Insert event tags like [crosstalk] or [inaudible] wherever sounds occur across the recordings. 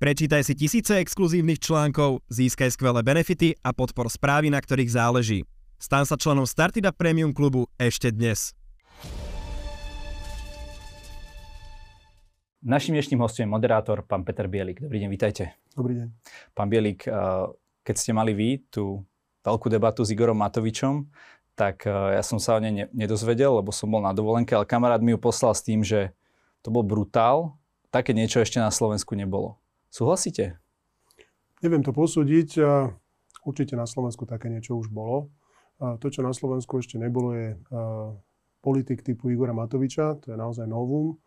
Prečítaj si tisíce exkluzívnych článkov, získaj skvelé benefity a podpor správy, na ktorých záleží. Stan sa členom Startida Premium klubu ešte dnes. Našim dnešným hostom je moderátor, pán Peter Bielik. Dobrý deň, vítajte. Dobrý deň. Pán Bielik, eh, keď ste mali vy tú veľkú debatu s Igorom Matovičom, tak eh, ja som sa o nej nedozvedel, lebo som bol na dovolenke, ale kamarát mi ju poslal s tým, že to bol brutál. Také niečo ešte na Slovensku nebolo. Súhlasíte? Neviem to posúdiť. Určite na Slovensku také niečo už bolo. To, čo na Slovensku ešte nebolo, je politik typu Igora Matoviča. To je naozaj novum.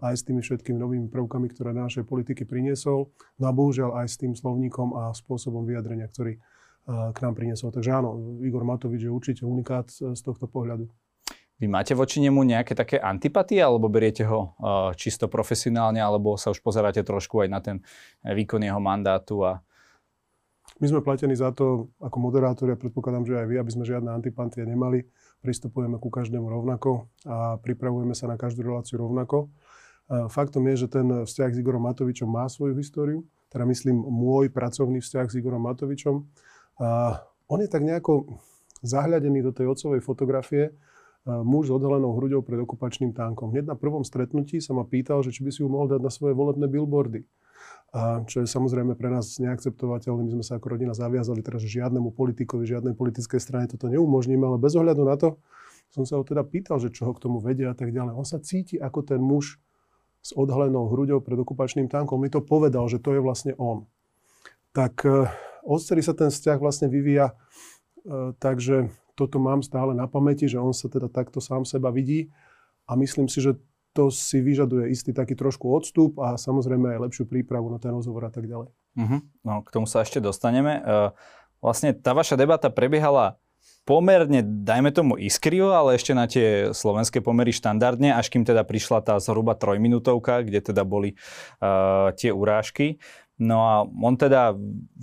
Aj s tými všetkými novými prvkami, ktoré na našej politiky priniesol. No a bohužiaľ aj s tým slovníkom a spôsobom vyjadrenia, ktorý k nám priniesol. Takže áno, Igor Matovič je určite unikát z tohto pohľadu. Vy máte voči nemu nejaké také antipatie, alebo beriete ho uh, čisto profesionálne, alebo sa už pozeráte trošku aj na ten výkon jeho mandátu? A... My sme platení za to, ako moderátori, a predpokladám, že aj vy, aby sme žiadne antipatie nemali. Pristupujeme ku každému rovnako a pripravujeme sa na každú reláciu rovnako. Uh, faktom je, že ten vzťah s Igorom Matovičom má svoju históriu, teda myslím môj pracovný vzťah s Igorom Matovičom. Uh, on je tak nejako zahľadený do tej otcovej fotografie, muž s odhalenou hruďou pred okupačným tankom. Hneď na prvom stretnutí sa ma pýtal, že či by si ju mohol dať na svoje volebné billboardy. A čo je samozrejme pre nás neakceptovateľné. My sme sa ako rodina zaviazali teraz, že žiadnemu politikovi, žiadnej politickej strane toto neumožníme, ale bez ohľadu na to som sa ho teda pýtal, že čo ho k tomu vedia a tak ďalej. On sa cíti ako ten muž s odhalenou hruďou pred okupačným tankom. Mi to povedal, že to je vlastne on. Tak e, odstedy sa ten vzťah vlastne vyvíja e, takže toto mám stále na pamäti, že on sa teda takto sám seba vidí a myslím si, že to si vyžaduje istý taký trošku odstup a samozrejme aj lepšiu prípravu na ten rozhovor a tak ďalej. Uh-huh. No, k tomu sa ešte dostaneme. Uh, vlastne tá vaša debata prebiehala pomerne, dajme tomu iskrio, ale ešte na tie slovenské pomery štandardne, až kým teda prišla tá zhruba trojminútovka, kde teda boli uh, tie urážky. No a on teda,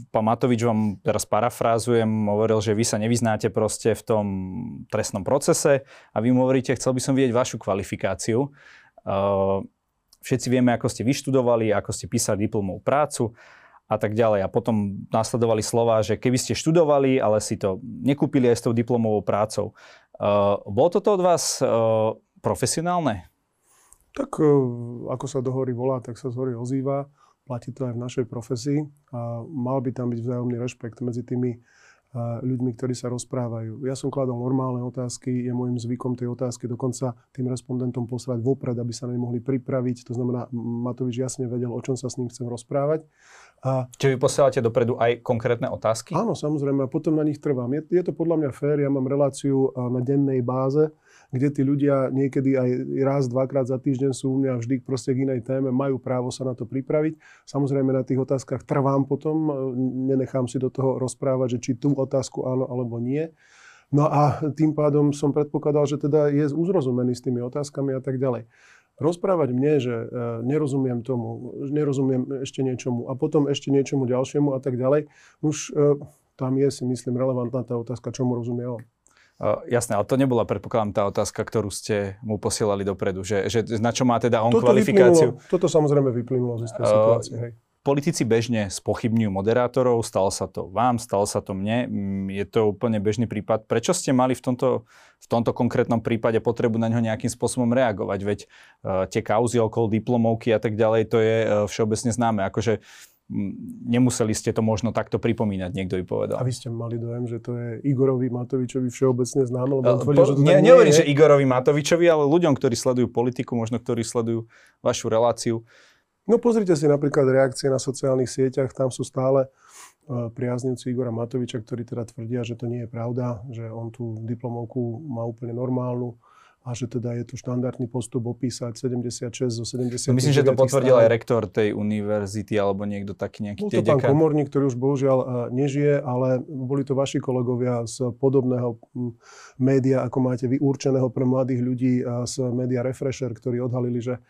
pán Matovič vám teraz parafrázujem, hovoril, že vy sa nevyznáte proste v tom trestnom procese a vy mu hovoríte, chcel by som vidieť vašu kvalifikáciu. Uh, všetci vieme, ako ste vyštudovali, ako ste písali diplomovú prácu a tak ďalej. A potom následovali slova, že keby ste študovali, ale si to nekúpili aj s tou diplomovou prácou. Uh, bolo toto od vás uh, profesionálne? Tak ako sa do hory volá, tak sa z hory ozýva platí to aj v našej profesii a mal by tam byť vzájomný rešpekt medzi tými ľuďmi, ktorí sa rozprávajú. Ja som kladol normálne otázky, je môjim zvykom tej otázky dokonca tým respondentom poslať vopred, aby sa na mohli pripraviť. To znamená, Matovič jasne vedel, o čom sa s ním chcem rozprávať. A... Čiže vy posielate dopredu aj konkrétne otázky? Áno, samozrejme, a potom na nich trvám. Je, je to podľa mňa fér, ja mám reláciu na dennej báze, kde tí ľudia niekedy aj raz, dvakrát za týždeň sú u mňa vždy proste k inej téme, majú právo sa na to pripraviť. Samozrejme na tých otázkach trvám potom, nenechám si do toho rozprávať, že či tú otázku áno alebo nie. No a tým pádom som predpokladal, že teda je uzrozumený s tými otázkami a tak ďalej. Rozprávať mne, že e, nerozumiem tomu, nerozumiem ešte niečomu a potom ešte niečomu ďalšiemu a tak ďalej, už e, tam je si myslím relevantná tá otázka, čomu rozumie on. Uh, jasné, ale to nebola, predpokladám, tá otázka, ktorú ste mu posielali dopredu, že, že na čo má teda on toto kvalifikáciu. Toto samozrejme vyplynulo z istej uh, situácie. Hej. Politici bežne spochybňujú moderátorov, stalo sa to vám, stalo sa to mne, mm, je to úplne bežný prípad. Prečo ste mali v tomto, v tomto konkrétnom prípade potrebu na ňo nejakým spôsobom reagovať? Veď uh, tie kauzy okolo diplomovky a tak ďalej, to je uh, všeobecne známe. Akože nemuseli ste to možno takto pripomínať, niekto by povedal. A vy ste mali dojem, že to je Igorovi Matovičovi všeobecne známe? Lebo uh, tvrdil, že to ne, nehovorím, že Igorovi Matovičovi, ale ľuďom, ktorí sledujú politiku, možno ktorí sledujú vašu reláciu. No pozrite si napríklad reakcie na sociálnych sieťach, tam sú stále uh, priaznivci Igora Matoviča, ktorí teda tvrdia, že to nie je pravda, že on tú diplomovku má úplne normálnu a že teda je tu štandardný postup opísať 76 zo 70. Myslím, že to potvrdil aj rektor tej univerzity alebo niekto taký nejaký Bol to pán komorník, ktorý už bohužiaľ e, nežije, ale boli to vaši kolegovia z podobného média, ako máte vy určeného pre mladých ľudí z média Refresher, ktorí odhalili, že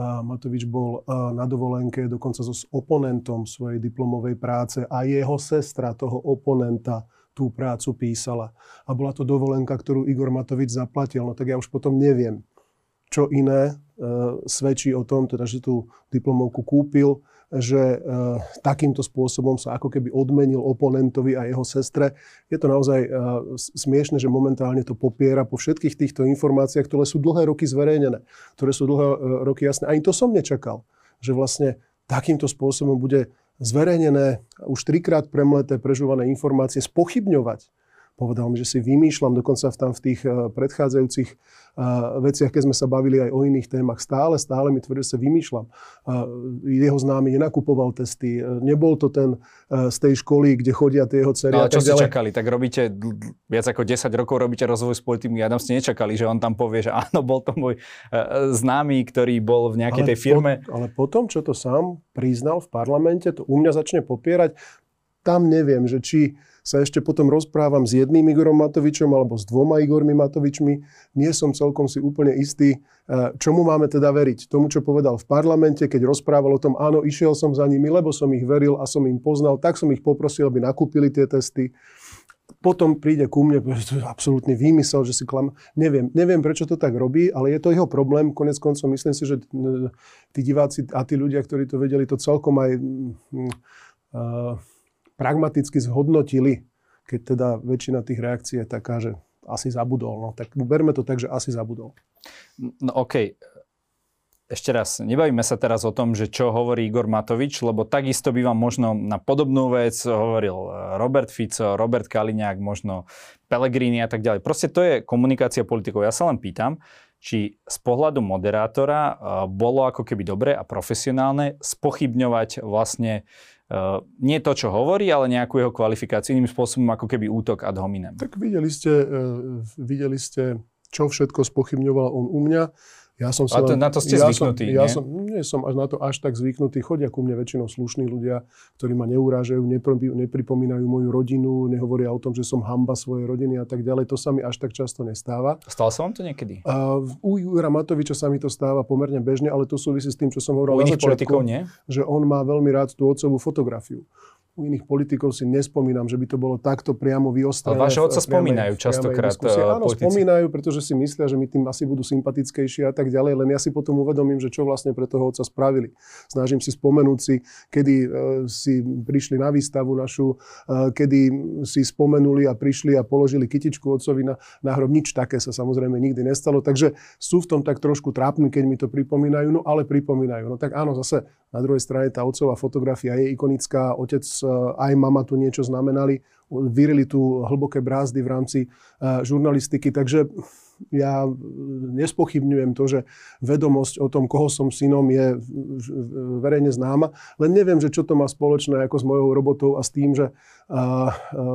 Matovič bol na dovolenke dokonca so s oponentom svojej diplomovej práce a jeho sestra toho oponenta tú prácu písala. A bola to dovolenka, ktorú Igor Matovič zaplatil. No tak ja už potom neviem, čo iné e, svedčí o tom, teda, že tú diplomovku kúpil že e, takýmto spôsobom sa ako keby odmenil oponentovi a jeho sestre. Je to naozaj e, smiešne, že momentálne to popiera po všetkých týchto informáciách, ktoré sú dlhé roky zverejnené, ktoré sú dlhé e, roky jasné. Ani to som nečakal, že vlastne takýmto spôsobom bude zverejnené už trikrát premleté, prežúvané informácie spochybňovať Povedal mi, že si vymýšľam, dokonca tam v tých eh, predchádzajúcich eh, veciach, keď sme sa bavili aj o iných témach, stále, stále mi tvrdil, že sa vymýšľam. Jeho známy nenakupoval testy, eh, nebol to ten z tej školy, kde chodia tie jeho cery. No, ale čo ste čakali? Tak robíte viac ako 10 rokov, robíte rozvoj s politikom. Adam ste nečakali, že on tam povie, že áno, bol to môj známy, ktorý bol v nejakej ale tej firme. Po, ale potom, čo to sám priznal v parlamente, to u mňa začne popierať, tam neviem, že či sa ešte potom rozprávam s jedným Igorom Matovičom alebo s dvoma Igormi Matovičmi. Nie som celkom si úplne istý, e, čomu máme teda veriť. Tomu, čo povedal v parlamente, keď rozprával o tom, áno, išiel som za nimi, lebo som ich veril a som im poznal, tak som ich poprosil, aby nakúpili tie testy. Potom príde ku mne, to je absolútne výmysel, že si klam. Neviem, neviem, prečo to tak robí, ale je to jeho problém. Konec koncov myslím si, že tí diváci a tí ľudia, ktorí to vedeli, to celkom aj uh, pragmaticky zhodnotili, keď teda väčšina tých reakcií je taká, že asi zabudol. No, tak berme to tak, že asi zabudol. No OK. Ešte raz, nebavíme sa teraz o tom, že čo hovorí Igor Matovič, lebo takisto by vám možno na podobnú vec hovoril eh, Robert Fico, Robert Kaliňák, možno Pellegrini a tak ďalej. Proste to je komunikácia politikov. Ja sa len pýtam, či z pohľadu moderátora eh, bolo ako keby dobre a profesionálne spochybňovať vlastne nie to, čo hovorí, ale nejakú jeho kvalifikáciu iným spôsobom, ako keby útok ad hominem. Tak videli ste, uh, videli ste čo všetko spochybňoval on u mňa. Ja som sa... A to, na to ste ja zvyknutí, som, ja nie? Som, nie som až na to až tak zvyknutý. Chodia ku mne väčšinou slušní ľudia, ktorí ma neurážajú, nepripomínajú moju rodinu, nehovoria o tom, že som hamba svojej rodiny a tak ďalej. To sa mi až tak často nestáva. Stalo sa vám to niekedy? Uh, u Jura Matoviča sa mi to stáva pomerne bežne, ale to súvisí s tým, čo som hovoril u na začiatku, politikov nie? že on má veľmi rád tú otcovú fotografiu u iných politikov si nespomínam, že by to bolo takto priamo vyostrené. Ale vaše otca spomínajú častokrát eh, Áno, politici. spomínajú, pretože si myslia, že mi tým asi budú sympatickejší a tak ďalej, len ja si potom uvedomím, že čo vlastne pre toho otca spravili. Snažím si spomenúť si, kedy uh, si prišli na výstavu našu, uh, kedy si spomenuli a prišli a položili kytičku otcovi na, na hrob. Nič také sa samozrejme nikdy nestalo, takže sú v tom tak trošku trápni, keď mi to pripomínajú, no ale pripomínajú. No tak áno, zase na druhej strane tá otcová fotografia je ikonická, otec aj mama tu niečo znamenali, vyrili tu hlboké brázdy v rámci e, žurnalistiky, takže ja nespochybňujem to, že vedomosť o tom, koho som synom, je verejne známa, len neviem, že čo to má spoločné ako s mojou robotou a s tým, že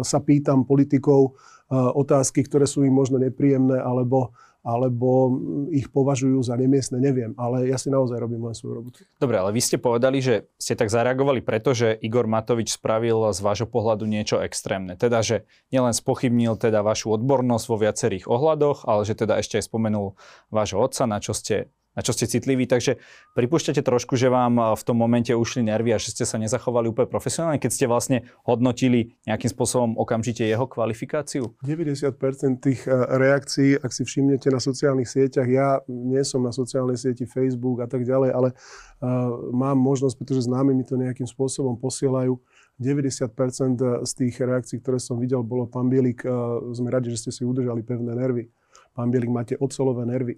sa pýtam politikov otázky, ktoré sú im možno nepríjemné, alebo alebo ich považujú za nemiestne, neviem. Ale ja si naozaj robím len svoju robotu. Dobre, ale vy ste povedali, že ste tak zareagovali preto, že Igor Matovič spravil z vášho pohľadu niečo extrémne. Teda, že nielen spochybnil teda vašu odbornosť vo viacerých ohľadoch, ale že teda ešte aj spomenul vášho otca, na čo ste na čo ste citliví, takže pripúšťate trošku, že vám v tom momente ušli nervy a že ste sa nezachovali úplne profesionálne, keď ste vlastne hodnotili nejakým spôsobom okamžite jeho kvalifikáciu? 90% tých e, reakcií, ak si všimnete na sociálnych sieťach, ja nie som na sociálnej sieti Facebook a tak ďalej, ale uh, mám možnosť, pretože známi mi to nejakým spôsobom posielajú, 90% z tých reakcií, ktoré som videl, bolo pán Bielik, uh, sme radi, že ste si udržali pevné nervy. Pán Bielik, máte ocelové nervy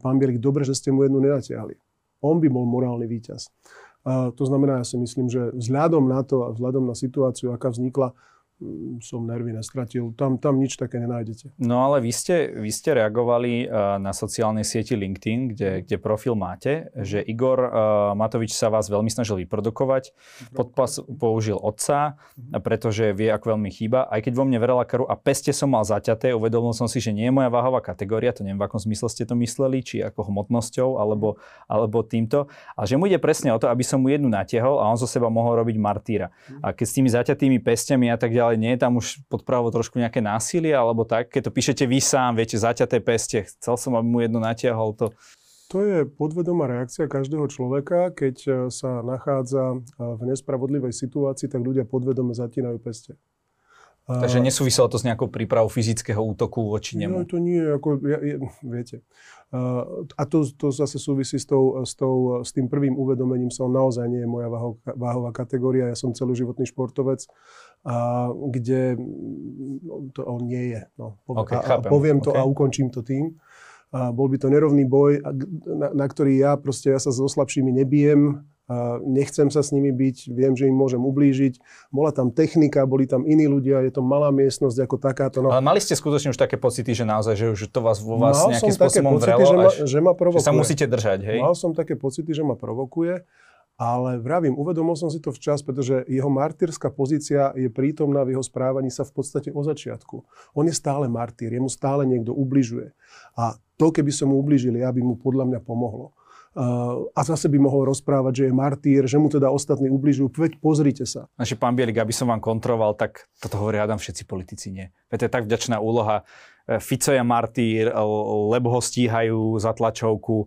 pán Bielik, dobre, že ste mu jednu nenatiahli. On by bol morálny víťaz. To znamená, ja si myslím, že vzhľadom na to a vzhľadom na situáciu, aká vznikla, som nervy nestratil. Tam, tam nič také nenájdete. No ale vy ste, vy ste reagovali uh, na sociálnej sieti LinkedIn, kde, kde profil máte, že Igor uh, Matovič sa vás veľmi snažil vyprodukovať, podpas použil otca, pretože vie, ako veľmi chýba. Aj keď vo mne verela krv a peste som mal zaťaté, uvedomil som si, že nie je moja váhová kategória, to neviem, v akom zmysle ste to mysleli, či ako hmotnosťou, alebo, alebo týmto. A že mu ide presne o to, aby som mu jednu natiehol a on zo seba mohol robiť martýra. A keď s tými zaťatými pestiami a tak ďalej ale nie je tam už pod pravou trošku nejaké násilie alebo tak? Keď to píšete vy sám, viete, zaťaté peste, chcel som, aby mu jedno natiahol to. To je podvedomá reakcia každého človeka. Keď e, sa nachádza e, v nespravodlivej situácii, tak ľudia podvedome zatínajú peste. Takže nesúviselo to s nejakou prípravou fyzického útoku voči nemu? No, to nie, ako, ja, ja, viete. A to, to zase súvisí s, tou, s, tou, s tým prvým uvedomením sa, on naozaj nie je moja váho, váhová kategória, ja som celoživotný športovec, a, kde no, to on nie je. No, poviem, okay, a, a poviem to okay. a ukončím to tým. A bol by to nerovný boj, na, na ktorý ja proste, ja sa so slabšími nebijem, nechcem sa s nimi byť, viem, že im môžem ublížiť. Bola tam technika, boli tam iní ľudia, je to malá miestnosť ako takáto. No. Ale mali ste skutočne už také pocity, že naozaj, že už to vás vo vás Mal nejakým spôsobom pocity, vrelo, že ma, že ma provokuje. Že sa musíte držať, hej? Mal som také pocity, že ma provokuje. Ale vravím, uvedomil som si to včas, pretože jeho martýrska pozícia je prítomná v jeho správaní sa v podstate o začiatku. On je stále martýr, jemu stále niekto ubližuje. A to, keby som mu ubližili, aby mu podľa mňa pomohlo a zase by mohol rozprávať, že je martýr, že mu teda ostatní ubližujú. Veď pozrite sa. Naši pán Bielik, aby som vám kontroval, tak toto hovoria Adam všetci politici nie. Veď to je tak vďačná úloha. E, Fico je martýr, lebo ho stíhajú za tlačovku.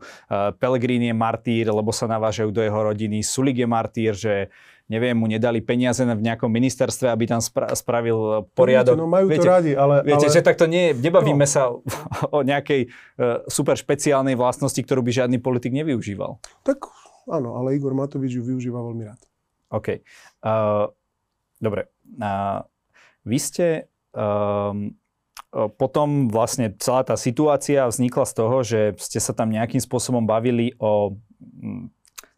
Pelegrín je martýr, lebo sa navážajú do jeho rodiny. Sulik je martýr, že neviem, mu nedali peniaze v nejakom ministerstve, aby tam spra- spravil poriadok. No, majú viete, to radi, ale... Viete, ale... že takto nie, nebavíme no. sa o nejakej uh, super špeciálnej vlastnosti, ktorú by žiadny politik nevyužíval. Tak áno, ale Igor Matovič ju využíva veľmi rád. OK. Uh, dobre. Uh, vy ste... Um, potom vlastne celá tá situácia vznikla z toho, že ste sa tam nejakým spôsobom bavili o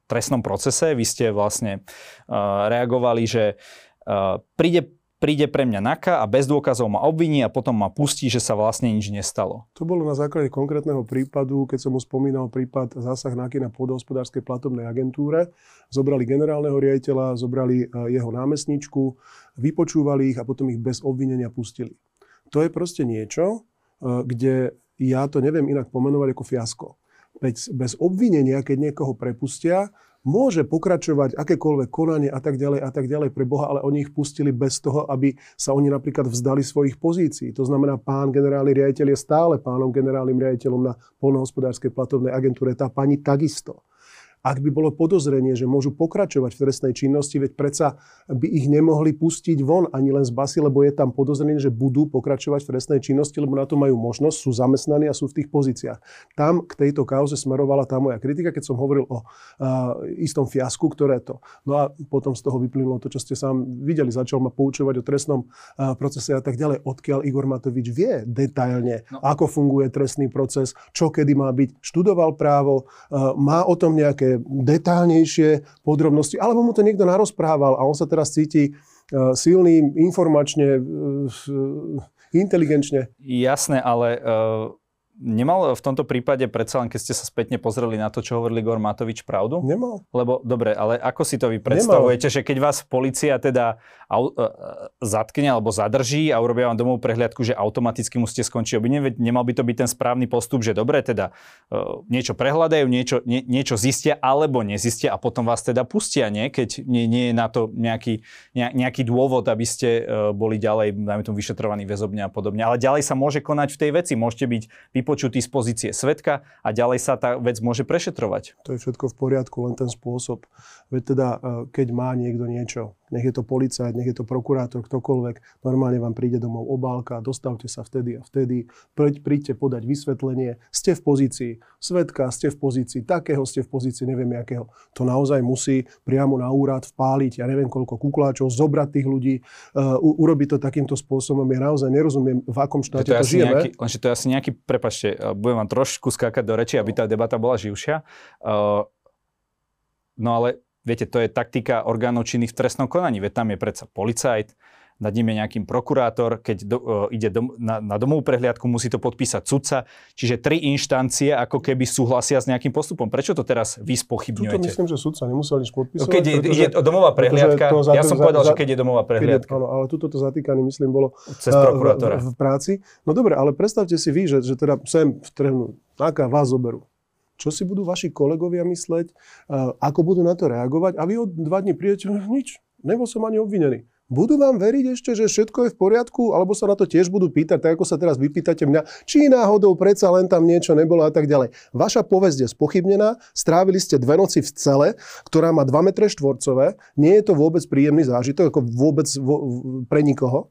trestnom procese. Vy ste vlastne uh, reagovali, že uh, príde príde pre mňa NAKA a bez dôkazov ma obviní a potom ma pustí, že sa vlastne nič nestalo. To bolo na základe konkrétneho prípadu, keď som mu spomínal prípad zásah NAKY na pôdohospodárskej platobnej agentúre. Zobrali generálneho riaditeľa, zobrali jeho námestničku, vypočúvali ich a potom ich bez obvinenia pustili. To je proste niečo, kde ja to neviem inak pomenovať ako fiasko bez, bez obvinenia, keď niekoho prepustia, môže pokračovať akékoľvek konanie a tak ďalej a tak ďalej pre Boha, ale oni ich pustili bez toho, aby sa oni napríklad vzdali svojich pozícií. To znamená, pán generálny riaditeľ je stále pánom generálnym riaditeľom na polnohospodárskej platovnej agentúre, tá pani takisto ak by bolo podozrenie, že môžu pokračovať v trestnej činnosti, veď predsa by ich nemohli pustiť von ani len z basy, lebo je tam podozrenie, že budú pokračovať v trestnej činnosti, lebo na to majú možnosť, sú zamestnaní a sú v tých pozíciách. Tam k tejto kauze smerovala tá moja kritika, keď som hovoril o uh, istom fiasku, ktoré to. No a potom z toho vyplynulo to, čo ste sám videli. Začal ma poučovať o trestnom uh, procese a tak ďalej. Odkiaľ Igor Matovič vie detailne, no. ako funguje trestný proces, čo kedy má byť, študoval právo, uh, má o tom nejaké detálnejšie podrobnosti, alebo mu to niekto narozprával a on sa teraz cíti e, silný, informačne, e, inteligenčne. Jasné, ale uh Nemal v tomto prípade predsa len, keď ste sa spätne pozreli na to, čo hovoril Igor Matovič, pravdu? Nemal. Lebo, dobre, ale ako si to vy predstavujete, Nemal. že keď vás policia teda au, uh, zatkne alebo zadrží a urobia vám domovú prehliadku, že automaticky musíte skončiť obvinenie, nemal by to byť ten správny postup, že dobre, teda uh, niečo prehľadajú, niečo, nie, niečo zistia alebo nezistia a potom vás teda pustia, nie? Keď nie, nie je na to nejaký, ne, nejaký dôvod, aby ste uh, boli ďalej, dajme tomu, vyšetrovaní väzobne a podobne. Ale ďalej sa môže konať v tej veci. Môžete byť vypočutý z pozície svetka a ďalej sa tá vec môže prešetrovať. To je všetko v poriadku, len ten spôsob. Veď teda, e, keď má niekto niečo, nech je to policajt, nech je to prokurátor, ktokoľvek, normálne vám príde domov obálka, dostavte sa vtedy a vtedy, príďte podať vysvetlenie, ste v pozícii svetka, ste v pozícii takého, ste v pozícii neviem akého. To naozaj musí priamo na úrad vpáliť, ja neviem koľko kukláčov, zobrať tých ľudí, uh, urobiť to takýmto spôsobom. Ja naozaj nerozumiem, v akom štáte to, to žijeme. Nejaký, lenže to je asi nejaký, prepačte, e, budem vám trošku skákať do reči, aby tá debata bola živšia. Uh, no ale Viete, to je taktika orgánov činných v trestnom konaní, veď tam je predsa policajt, nad ním je nejakým prokurátor, keď do, uh, ide dom, na, na domovú prehliadku, musí to podpísať sudca. Čiže tri inštancie ako keby súhlasia s nejakým postupom. Prečo to teraz vy spochybňujete? Tuto myslím, že sudca nemusel nič podpísať. Keď pretože, ide domová prehliadka, to ja som povedal, za, že keď je domová prehliadka. Áno, ale tuto to zatýkanie, myslím, bolo Cez prokurátora. V, v, v práci. No dobre, ale predstavte si vy, že, že teda sem vtrhnú, aká vás zoberú čo si budú vaši kolegovia mysleť, ako budú na to reagovať a vy od dva dní prídete, nič, nebol som ani obvinený. Budú vám veriť ešte, že všetko je v poriadku, alebo sa na to tiež budú pýtať, tak ako sa teraz vypýtate mňa, či náhodou predsa len tam niečo nebolo a tak ďalej. Vaša povesť je spochybnená, strávili ste dve noci v cele, ktorá má 2 metre štvorcové, nie je to vôbec príjemný zážitok, ako vôbec vo, pre nikoho.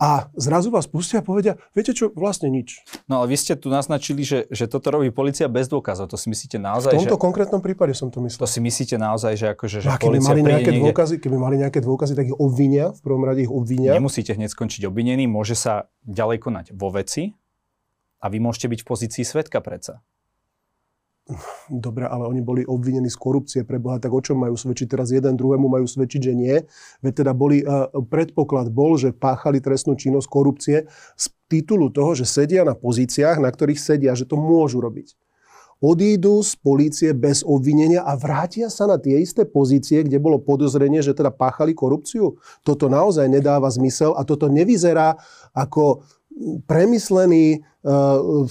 A zrazu vás pustia a povedia, viete čo, vlastne nič. No ale vy ste tu naznačili, že, že toto robí policia bez dôkazov. To si myslíte naozaj, V tomto že... konkrétnom prípade som to myslel. To si myslíte naozaj, že akože, že a keby mali, nejaké niekde... dôkazy, keby mali nejaké dôkazy, tak ich obvinia, v prvom rade ich obvinia. Nemusíte hneď skončiť obvinený, môže sa ďalej konať vo veci a vy môžete byť v pozícii svetka predsa. Dobre, ale oni boli obvinení z korupcie pre Boha, tak o čom majú svedčiť? Teraz jeden druhému majú svedčiť, že nie. Veď teda boli, uh, predpoklad bol, že páchali trestnú činnosť korupcie z titulu toho, že sedia na pozíciách, na ktorých sedia, že to môžu robiť. Odídu z polície bez obvinenia a vrátia sa na tie isté pozície, kde bolo podozrenie, že teda páchali korupciu. Toto naozaj nedáva zmysel a toto nevyzerá ako premyslený uh,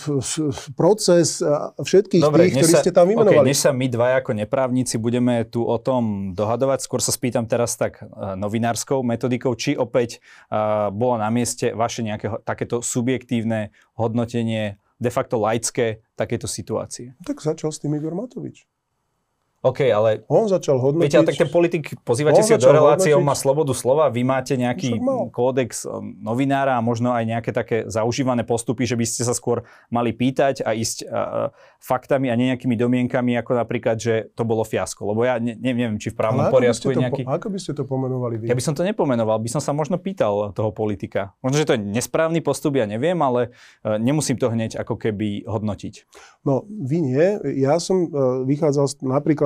proces uh, všetkých Dobre, tých, ktorí sa, ste tam vymenovali. Okay, než sa my dvaja ako neprávnici budeme tu o tom dohadovať, skôr sa spýtam teraz tak uh, novinárskou metodikou, či opäť uh, bolo na mieste vaše nejaké takéto subjektívne hodnotenie, de facto laické takéto situácie. Tak začal s tým Igor Matovič. OK, ale... On začal hodnotiť... Viete, ale tak ten politik, pozývate On si ho do relácie, hodnotiť- on má slobodu slova, vy máte nejaký kódex um, novinára a možno aj nejaké také zaužívané postupy, že by ste sa skôr mali pýtať a ísť uh, faktami a nejakými domienkami, ako napríklad, že to bolo fiasko. Lebo ja ne, neviem, či v právnom poriadku je nejaký... po- ako by ste to pomenovali vy? Ja by som to nepomenoval, by som sa možno pýtal toho politika. Možno, že to je nesprávny postup, ja neviem, ale uh, nemusím to hneď ako keby hodnotiť. No, vy nie. Ja som uh, vychádzal z,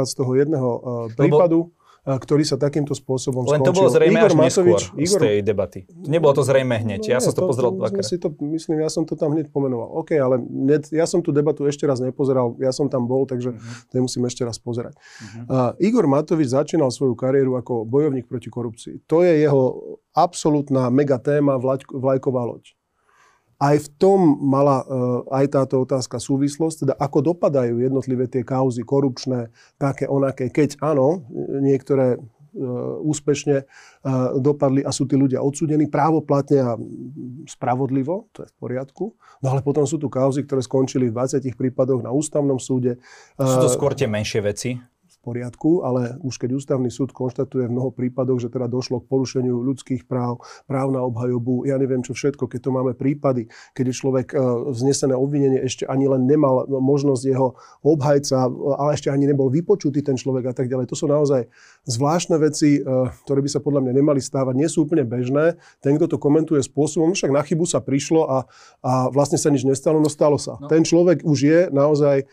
napríklad z toho jedného uh, prípadu, uh, ktorý sa takýmto spôsobom Len skončil. to bolo zrejme Igor až Matovič, neskôr z Igor, tej debaty. Nebolo to zrejme hneď, ja No som nie, to pozrel dvakrát. Si to, myslím, ja som to tam hneď pomenoval. OK, ale ne, ja som tú debatu ešte raz nepozeral, ja som tam bol, takže Mhm. to nemusím ešte raz pozerať. Uh, Igor Matovič začínal svoju kariéru ako bojovník proti korupcii. To je jeho absolútna mega téma, vlaď, vlajková loď. Aj v tom mala uh, aj táto otázka súvislosť, teda ako dopadajú jednotlivé tie kauzy korupčné, také onaké, keď áno, niektoré uh, úspešne uh, dopadli a sú tí ľudia odsudení právoplatne a spravodlivo, to je v poriadku. No ale potom sú tu kauzy, ktoré skončili v 20 prípadoch na ústavnom súde. Sú to skôr tie menšie veci? Poriadku, ale už keď ústavný súd konštatuje v mnoho prípadoch, že teda došlo k porušeniu ľudských práv, práv na obhajobu, ja neviem čo všetko, keď to máme prípady, keď je človek e, vznesené obvinenie, ešte ani len nemal možnosť jeho obhajca, ale ešte ani nebol vypočutý ten človek a tak ďalej. To sú naozaj zvláštne veci, e, ktoré by sa podľa mňa nemali stávať. Nie sú úplne bežné. Ten, kto to komentuje spôsobom, však na chybu sa prišlo a, a vlastne sa nič nestalo, no stalo sa. No. Ten človek už je naozaj e,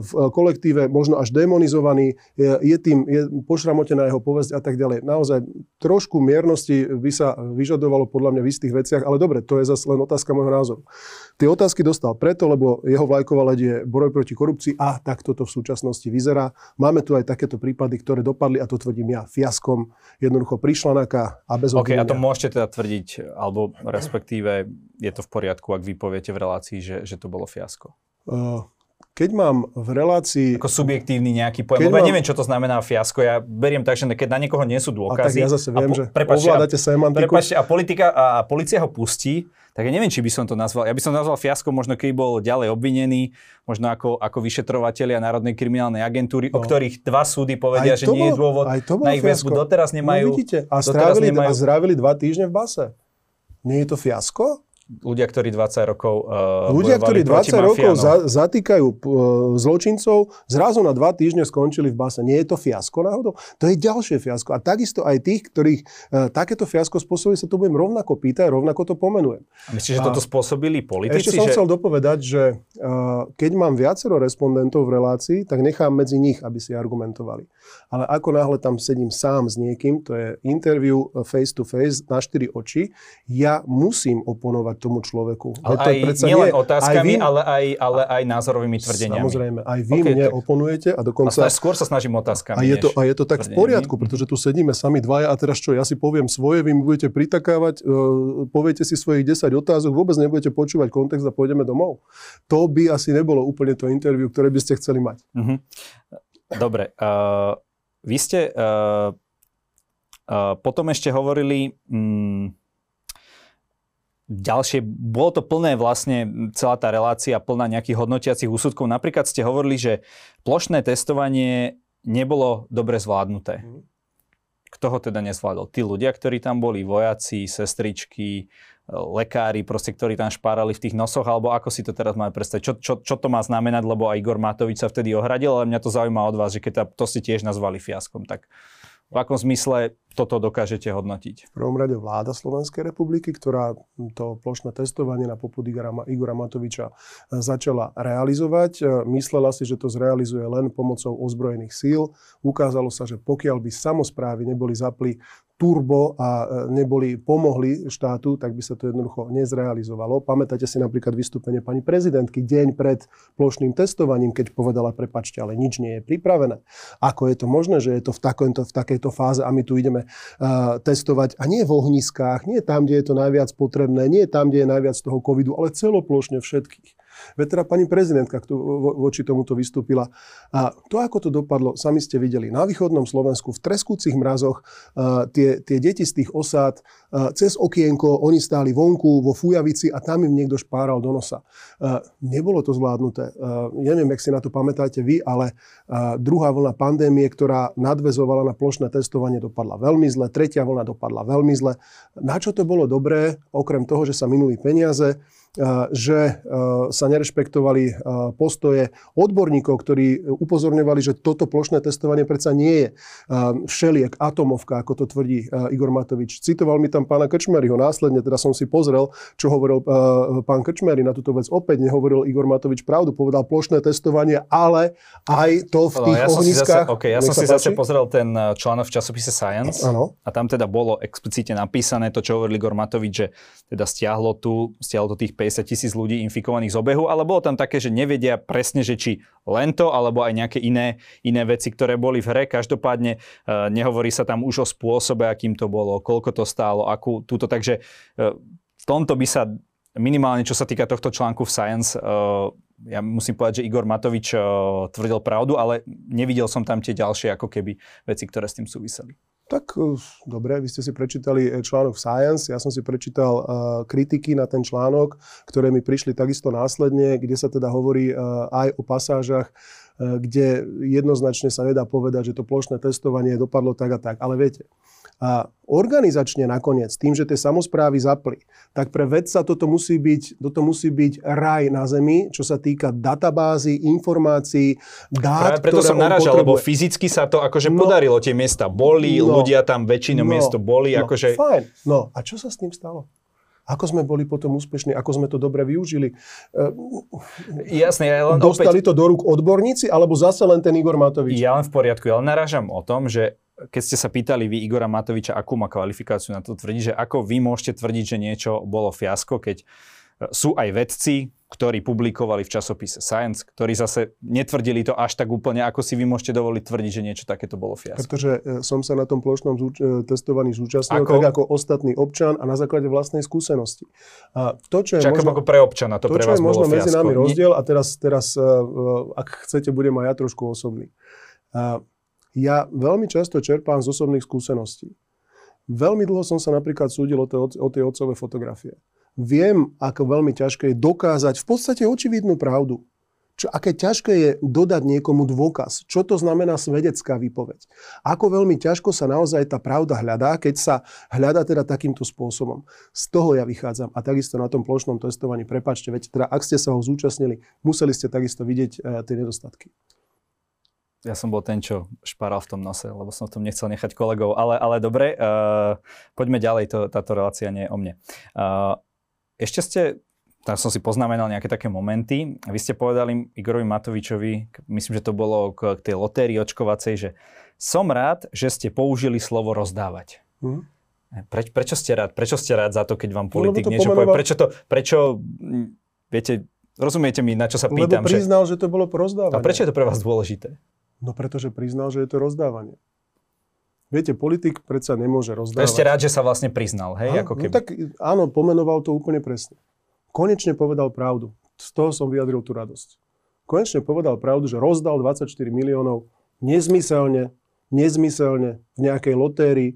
v kolektíve možno až demonizovaný, je, je tým je pošramotená jeho povesť a tak ďalej. Naozaj trošku miernosti by sa vyžadovalo podľa mňa v istých veciach, ale dobre, to je zase len otázka môjho názoru. Tie otázky dostal preto, lebo jeho vlajková leď je boj proti korupcii a takto to v súčasnosti vyzerá. Máme tu aj takéto prípady, ktoré dopadli, a to tvrdím ja, fiaskom. Jednoducho prišla NAKA a bez OK, a to obvinenia. môžete teda tvrdiť, alebo respektíve je to v poriadku, ak vy poviete v relácii, že, že to bolo fiasko. Uh, Keď mám v relácii... Ako subjektívny nejaký pojem. Lebo ja mám- neviem, čo to znamená fiasko. Ja beriem tak, že keď na niekoho nie sú A tak dôkazy... ja zase viem, po- že prepáčte, ovládate a, semantiku. prepáčte, a, politika, a, a policia ho pustí, tak ja neviem, či by som to nazval. Ja by som nazval fiasko možno, keď bol ďalej obvinený, možno ako, ako vyšetrovatelia Národnej kriminálnej agentúry, o No. ktorých dva súdy povedia, že to nie je bol- dôvod to na ich väzbu. Doteraz nemajú... No vidíte, a strávili, nemajú- a strávili dva týždne v base. Nie je to fiasko? Ľudia, ktorí 20 rokov uh, Ľudia, ktorí bojovali proti 20 rokov za, zatýkajú e, zločincov, zrazu na dva týždne skončili v base. Nie je to fiasko náhodou? To je ďalšie fiasko. A takisto aj tých, ktorých e, takéto fiasko spôsobí, sa to budem rovnako pýtať, rovnako to pomenujem. A Myslíš, že toto spôsobili politici? Ešte som že... chcel dopovedať, že uh, keď mám viacero respondentov v relácii, tak nechám medzi nich, aby si argumentovali. Ale ako náhle tam sedím sám s niekým, to je interview uh, face to face na štyri oči, ja musím oponovať tomu človeku. Ale to aj predsa nielen nie- otázkami, aj vy, ale, aj, ale aj názorovými tvrdeniami. Samozrejme, aj vy OK, mne tak- oponujete a A dokonca... snaž, skôr sa snažím otázkami. A je, to, a je to tak v poriadku, pretože tu sedíme sami dvaja a teraz čo, ja si poviem svoje, vy mi budete pritakávať, uh, poviete si svojich 10 otázok, vôbec nebudete počúvať kontext a pôjdeme domov. To by asi nebolo úplne to interview, ktoré by ste chceli mať. Mhm. Dobre. Uh, vy ste uh, potom ešte hovorili... Mm, ďalšie, bolo to plné vlastne celá tá relácia plná nejakých hodnotiacich úsudkov. Napríklad ste hovorili, že plošné testovanie nebolo dobre zvládnuté. Mhm. Kto ho teda nezvládol? Tí ľudia, ktorí tam boli, vojaci, sestričky, lekári, proste, ktorí tam špárali v tých nosoch, alebo ako si to teraz máme predstaviť? Čo, čo, čo to má znamenať, lebo aj Igor Matovič sa vtedy ohradil, ale mňa to zaujíma od vás, že keď to ste tiež nazvali fiaskom, tak v akom zmysle toto dokážete hodnotiť? V prvom rade vláda Slovenskej republiky, ktorá to plošné testovanie na popud Igora, Matoviča e, začala realizovať. E, myslela si, že to zrealizuje len pomocou ozbrojených síl. Ukázalo sa, že pokiaľ by samozprávy neboli zapli turbo a e, neboli pomohli štátu, tak by sa to jednoducho nezrealizovalo. Pamätáte si napríklad vystúpenie pani prezidentky deň pred plošným testovaním, keď povedala, prepačte, ale nič nie je pripravené. Ako je to možné, že je to v, takomto, v takejto fáze a my tu ideme uh, testovať a nie v ohniskách, nie tam, kde je to najviac potrebné, nie tam, kde je najviac toho covidu, ale celoplošne všetkých. Veď teda pani prezidentka voči tomuto vystúpila. A to, ako to dopadlo, sami ste videli. Na východnom Slovensku v treskúcich mrazoch tie, tie deti z tých osád cez okienko, oni stáli vonku vo Fujavici a tam im niekto špáral do nosa. Nebolo to zvládnuté. Neviem, jak si na to pamätáte vy, ale druhá vlna pandémie, ktorá nadvezovala na plošné testovanie, dopadla veľmi zle. Tretia vlna dopadla veľmi zle. Na čo to bolo dobré, okrem toho, že sa minuli peniaze, že sa nerešpektovali postoje odborníkov, ktorí upozorňovali, že toto plošné testovanie predsa nie je všeliek, atomovka, ako to tvrdí Igor Matovič. Citoval mi tam pána Krčmeryho. Následne teda som si pozrel, čo hovoril pán Krčmery na túto vec. Opäť nehovoril Igor Matovič pravdu. Povedal plošné testovanie, ale aj to v tých ja ohniskách. Zase, okay, ja som si páči? zase pozrel ten článok v časopise Science ano. a tam teda bolo explicitne napísané to, čo hovoril Igor Matovič, že teda stiahlo tu, stiahlo to tých 50 tisíc ľudí infikovaných z obehu, ale bolo tam také, že nevedia presne, že či len to, alebo aj nejaké iné, iné veci, ktoré boli v hre. Každopádne uh, nehovorí sa tam už o spôsobe, akým to bolo, koľko to stálo, akú túto. Takže uh, v tomto by sa minimálne, čo sa týka tohto článku v Science, uh, ja musím povedať, že Igor Matovič tvrdil pravdu, ale nevidel som tam tie ďalšie ako keby veci, ktoré s tým súviseli. Tak e, dobre, vy ste si prečítali e, článok Science, ja som si prečítal uh, kritiky na ten článok, ktoré mi prišli takisto následne, kde sa teda hovorí uh, aj o pasážach, uh, kde jednoznačne sa nedá povedať, že to plošné testovanie dopadlo tak a tak. Ale viete, a organizačne nakoniec, tým, že tie samozprávy zapli, tak pre vedca toto musí byť, toto musí byť raj na Zemi, čo sa týka databázy, informácií, dát, Práve preto som naražal, lebo fyzicky sa to akože no, podarilo. Tie miesta boli, no, ľudia tam väčšinou no, miesto boli. No, akože... Fajn. No a čo sa s tým stalo? Ako sme boli potom úspešní, ako sme to dobre využili. Jasne, ja len Dostali opäť... to do rúk odborníci, alebo zase len ten Igor Matovič? Ja len v poriadku, ja len narážam o tom, že keď ste sa pýtali vy Igora Matoviča, akú má kvalifikáciu na to tvrdiť, že ako vy môžete tvrdiť, že niečo bolo fiasko, keď sú aj vedci, ktorí publikovali v časopise Science, ktorí zase netvrdili to až tak úplne, ako si vy môžete dovoliť tvrdiť, že niečo takéto bolo fiasko. Pretože e, som sa na tom plošnom zúč- e, testovaní zúčastnil ako? tak ako ostatný občan a na základe vlastnej skúsenosti. A to, čo je možno, ako pre občana, to, to pre vás čo je možno medzi nami rozdiel, a teraz, teraz ak chcete, budem aj ja trošku osobný. Ja veľmi často čerpám z osobných skúseností. Veľmi dlho som sa napríklad súdil o, tie, o tie otcové fotografie. Viem, ako veľmi ťažké je dokázať v podstate očividnú pravdu. Čo, aké ťažké je dodať niekomu dôkaz. Čo to znamená svedecká výpoveď. Ako veľmi ťažko sa naozaj tá pravda hľadá, keď sa hľadá teda takýmto spôsobom. Z toho ja vychádzam. A takisto na tom plošnom testovaní, prepačte, veď teda ak ste sa ho zúčastnili, museli ste takisto vidieť e, tie nedostatky ja som bol ten, čo šparal v tom nose, lebo som v tom nechcel nechať kolegov. Ale, ale dobre, uh, poďme ďalej, to, táto relácia nie je o mne. Uh, ešte ste, tam som si poznamenal nejaké také momenty. Vy ste povedali Igorovi Matovičovi, myslím, že to bolo k, k tej lotérii očkovacej, že som rád, že ste použili slovo rozdávať. Mm. Preč, prečo ste rád? Prečo ste rád za to, keď vám politik no, niečo pomenoval... povie? Prečo to, prečo, viete, rozumiete mi, na čo sa pýtam? Lebo priznal, že, že to bolo rozdávanie. A prečo je to pre vás dôležité? No pretože priznal, že je to rozdávanie. Viete, politik predsa nemôže rozdávať. Ešte rád, že sa vlastne priznal, hej? Áno, ako no keby. no tak áno, pomenoval to úplne presne. Konečne povedal pravdu. Z toho som vyjadril tú radosť. Konečne povedal pravdu, že rozdal 24 miliónov nezmyselne, nezmyselne v nejakej lotérii,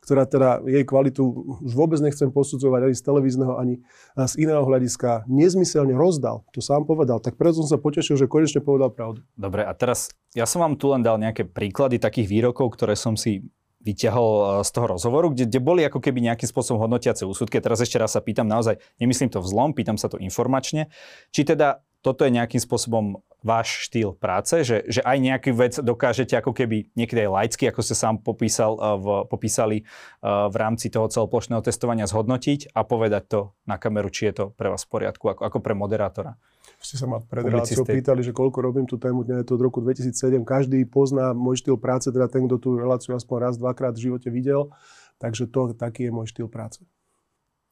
ktorá teda jej kvalitu už vôbec nechcem posudzovať ani z televízneho, ani z iného hľadiska, nezmyselne rozdal. To sám povedal. Tak preto som sa potešil, že konečne povedal pravdu. Dobre, a teraz ja som vám tu len dal nejaké príklady takých výrokov, ktoré som si vyťahol z toho rozhovoru, kde, kde boli ako keby nejakým spôsobom hodnotiace úsudky. Teraz ešte raz sa pýtam naozaj, nemyslím to vzlom, pýtam sa to informačne, či teda toto je nejakým spôsobom váš štýl práce, že, že aj nejaký vec dokážete ako keby niekedy aj laicky, ako ste sám popísal, v, popísali v rámci toho celoplošného testovania zhodnotiť a povedať to na kameru, či je to pre vás v poriadku, ako, ako pre moderátora. Ste sa ma pred reláciou pýtali, že koľko robím tú tému, dnes je to od roku 2007. Každý pozná môj štýl práce, teda ten, kto tú reláciu aspoň raz, dvakrát v živote videl. Takže to, taký je môj štýl práce.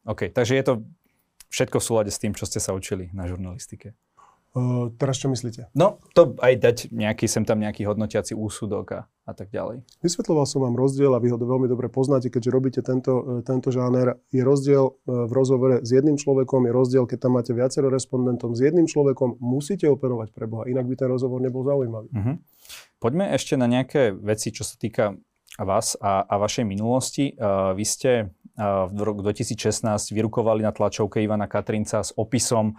OK, takže je to všetko v súlade s tým, čo ste sa učili na žurnalistike. Uh, teraz čo myslíte? No, to aj dať nejaký, sem tam nejaký hodnotiaci úsudok a, a tak ďalej. Vysvetloval som vám rozdiel a vy ho veľmi dobre poznáte, keďže robíte tento, e, tento žáner. Je rozdiel e, v rozhovore s jedným človekom, je rozdiel, keď tam máte viacero respondentov s jedným človekom, musíte operovať pre Boha, inak by ten rozhovor nebol zaujímavý. Uh-huh. Poďme ešte na nejaké veci, čo sa týka vás a, a vašej minulosti. Uh, vy ste v roku 2016 vyrukovali na tlačovke Ivana Katrinca s opisom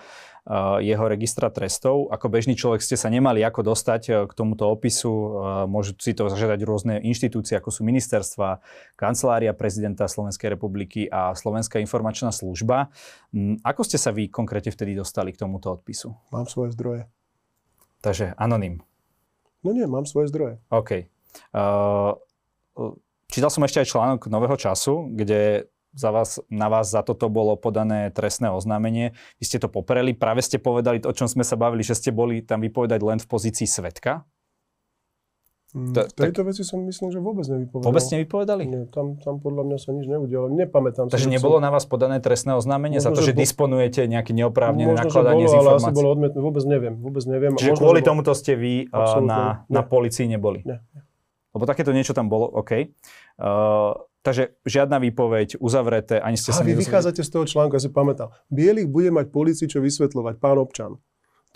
jeho registra trestov. Ako bežný človek ste sa nemali ako dostať e, k tomuto opisu. E, môžu si to zažiadať rôzne inštitúcie, ako sú ministerstva, kancelária prezidenta Slovenskej republiky a Slovenská informačná služba. Mm, ako ste sa vy konkrétne vtedy dostali k tomuto odpisu? Mám svoje zdroje. Takže anonym. No nie, mám svoje zdroje. OK. Uh, čítal som ešte aj článok Nového času, kde za vás, na vás za toto bolo podané trestné oznámenie. Vy ste to popreli, práve ste povedali, o čom sme sa bavili, že ste boli tam vypovedať len v pozícii svetka. Mm, v tejto tak... veci som myslím, že vôbec nevypovedal. Vôbec nevypovedali? Nie, tam, tam podľa mňa sa nič neudialo. Nepamätám Takže nebolo na vás podané trestné oznámenie možno, za to, že, že po... disponujete nejaké neoprávnené nakladanie bolo, s informácií? Ale asi bolo odmietnuté. Vôbec neviem. Vôbec neviem. Čiže možno, kvôli tomuto ste vy uh, na, na policii neboli? Nie. Lebo takéto niečo tam bolo, OK. Uh, Takže žiadna výpoveď, uzavreté, ani ste sa... A vy vychádzate z toho článku, ja si pamätám. Bielých bude mať policii čo vysvetľovať, pán občan.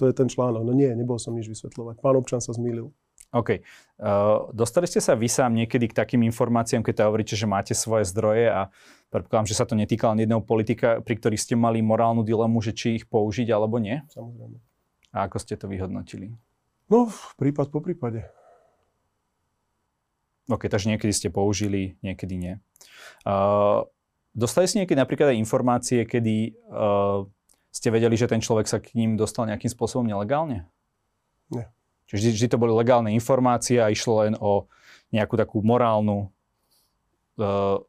To je ten článok. No nie, nebol som nič vysvetľovať. Pán občan sa zmýlil. OK. Uh, dostali ste sa vy sám niekedy k takým informáciám, keď hovoríte, že máte svoje zdroje a predpokladám, že sa to netýkalo jedného politika, pri ktorých ste mali morálnu dilemu, že či ich použiť alebo nie? Samozrejme. A ako ste to vyhodnotili? No, prípad po prípade. OK, takže niekedy ste použili, niekedy nie. Uh, dostali ste niekedy napríklad aj informácie, kedy uh, ste vedeli, že ten človek sa k ním dostal nejakým spôsobom nelegálne? Nie. Čiže vždy, vždy to boli legálne informácie a išlo len o nejakú takú morálnu, uh,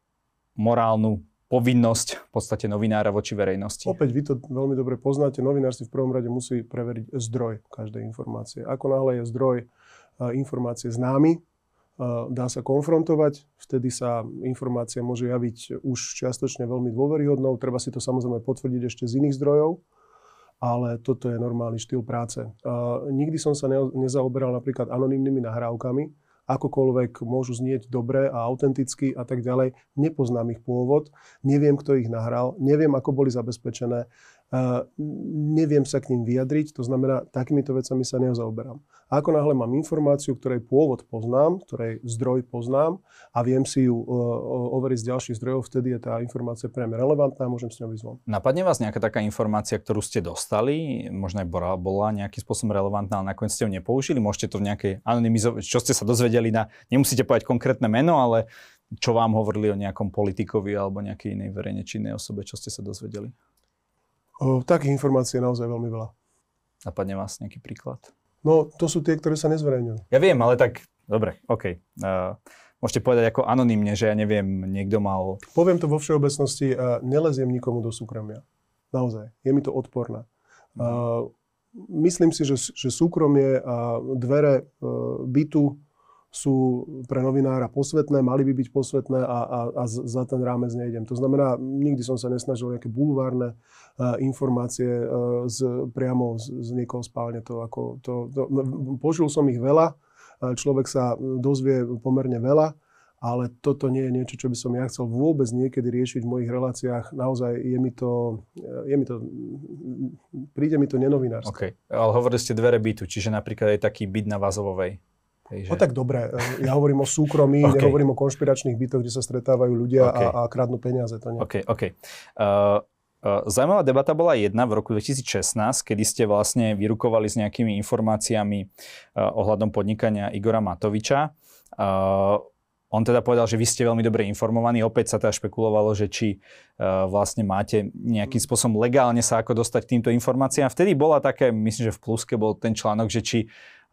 morálnu povinnosť v podstate novinára voči verejnosti. Opäť vy to veľmi dobre poznáte. Novinár si v prvom rade musí preveriť zdroj každej informácie. Ako náhle je zdroj uh, informácie známy, dá sa konfrontovať, vtedy sa informácia môže javiť už čiastočne veľmi dôveryhodnou, treba si to samozrejme potvrdiť ešte z iných zdrojov, ale toto je normálny štýl práce. Nikdy som sa nezaoberal napríklad anonymnými nahrávkami, akokoľvek môžu znieť dobre a autenticky a tak ďalej. Nepoznám ich pôvod, neviem, kto ich nahral, neviem, ako boli zabezpečené neviem sa k ním vyjadriť, to znamená, takýmito vecami sa nezaoberám. A ako náhle mám informáciu, ktorej pôvod poznám, ktorej zdroj poznám a viem si ju overiť z ďalších zdrojov, vtedy je tá informácia mňa relevantná a môžem s ňou vyzvať. Napadne vás nejaká taká informácia, ktorú ste dostali, možno aj bola, bola nejakým spôsobom relevantná, ale nakoniec ste ju nepoužili? Môžete to v nejakej anonymizovať, čo ste sa dozvedeli na, nemusíte povedať konkrétne meno, ale čo vám hovorili o nejakom politikovi alebo nejakej inej verejne činnej osobe, čo ste sa dozvedeli? Takých informácií je naozaj veľmi veľa. Napadne vás nejaký príklad? No, to sú tie, ktoré sa nezverejňujú. Ja viem, ale tak, dobre, OK. Uh, môžete povedať ako anonymne, že ja neviem, niekto mal... Poviem to vo všeobecnosti, uh, neleziem nikomu do súkromia. Naozaj. Je mi to odporné. Uh, myslím si, že, že súkromie a dvere uh, bytu sú pre novinára posvetné, mali by byť posvetné a, a, a za ten rámec nejdem. To znamená, nikdy som sa nesnažil nejaké bulvárne uh, informácie uh, z, priamo z, z niekoho spálne. To, ako, to, to, požil som ich veľa, človek sa dozvie pomerne veľa, ale toto nie je niečo, čo by som ja chcel vôbec niekedy riešiť v mojich reláciách. Naozaj je mi to, je mi to príde mi to nenovinárske. Okay. Ale hovorili ste dvere bytu, čiže napríklad je taký byt na Vazovovej. Hej, že... No tak dobre, ja hovorím o súkromí, [laughs] okay. nehovorím o konšpiračných bytoch, kde sa stretávajú ľudia okay. a, a kradnú peniaze. To nie. OK, OK. Uh, uh, zaujímavá debata bola jedna v roku 2016, kedy ste vlastne vyrukovali s nejakými informáciami uh, ohľadom podnikania Igora Matoviča. Uh, on teda povedal, že vy ste veľmi dobre informovaní. Opäť sa teda špekulovalo, že či uh, vlastne máte nejakým spôsobom legálne sa ako dostať k týmto informáciám. Vtedy bola také, myslím, že v pluske bol ten článok, že či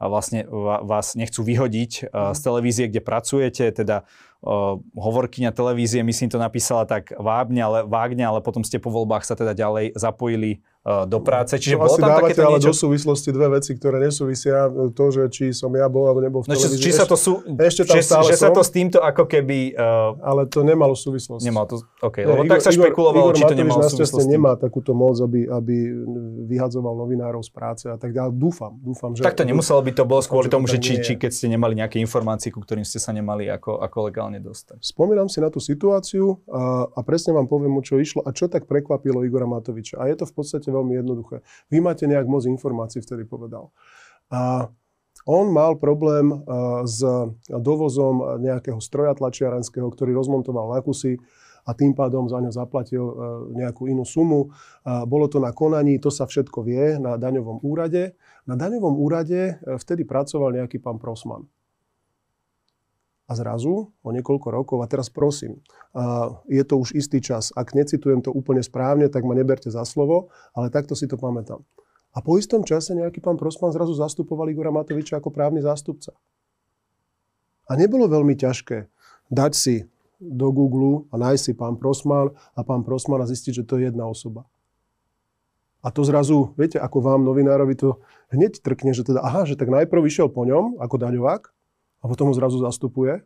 vlastne vás nechcú vyhodiť uh, z televízie, kde pracujete, teda uh, hovorkyňa televízie, myslím, to napísala tak vágne, ale, vágne, ale potom ste po voľbách sa teda ďalej zapojili do práce. Čiže no, bolo tam dávate takéto ale niečo... do súvislosti dve veci, ktoré nesúvisia. To, že či som ja bol alebo nebol v No, či, televízii. či sa to sú, ešte tam že, stále že sa som. to s týmto ako keby... Uh, Ale to nemalo súvislosť. nemal to... OK, lebo tak sa špekulovalo, Igor či to nemalo súvislosť nemá takúto moc, aby, aby vyhadzoval novinárov z práce a tak ďalej. Dúfam, dúfam, že... Tak to nemuselo byť, to bolo skôr tomu, že či, či keď ste nemali nejaké informácie, ku ktorým ste sa nemali ako, ako legálne dostať. Spomínam si na tú situáciu a, a presne vám poviem, o čo išlo a čo tak prekvapilo Igora Matoviča. A je to v podstate veľmi jednoduché. Vy máte nejak moc informácií, vtedy povedal. A on mal problém a, s dovozom nejakého stroja tlačiarenského, ktorý rozmontoval na kusy a tým pádom za ňo zaplatil a, nejakú inú sumu. Bolo to na konaní, to sa všetko vie na daňovom úrade. Na daňovom úrade e, vtedy pracoval nejaký pán Prosman. A zrazu, o niekoľko rokov, a teraz prosím, je to už istý čas, ak necitujem to úplne správne, tak ma neberte za slovo, ale takto si to pamätám. A po istom čase nejaký pán Prosman zrazu zastupoval Igora Matoviča ako právny zástupca. A nebolo veľmi ťažké dať si do Google a nájsť si pán Prosman a pán Prosman a zistiť, že to je jedna osoba. A to zrazu, viete, ako vám, novinárovi, to hneď trkne, že teda, aha, že tak najprv išiel po ňom ako daňovák a potom ho zrazu zastupuje.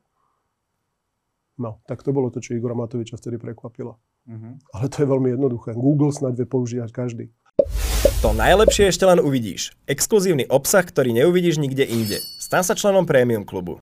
No, tak to bolo to, čo Igora Matoviča vtedy prekvapilo. Ale to je veľmi jednoduché. Google snad vie používať každý. To najlepšie ešte len uvidíš. Exkluzívny obsah, ktorý neuvidíš nikde inde. Stan sa členom Premium klubu.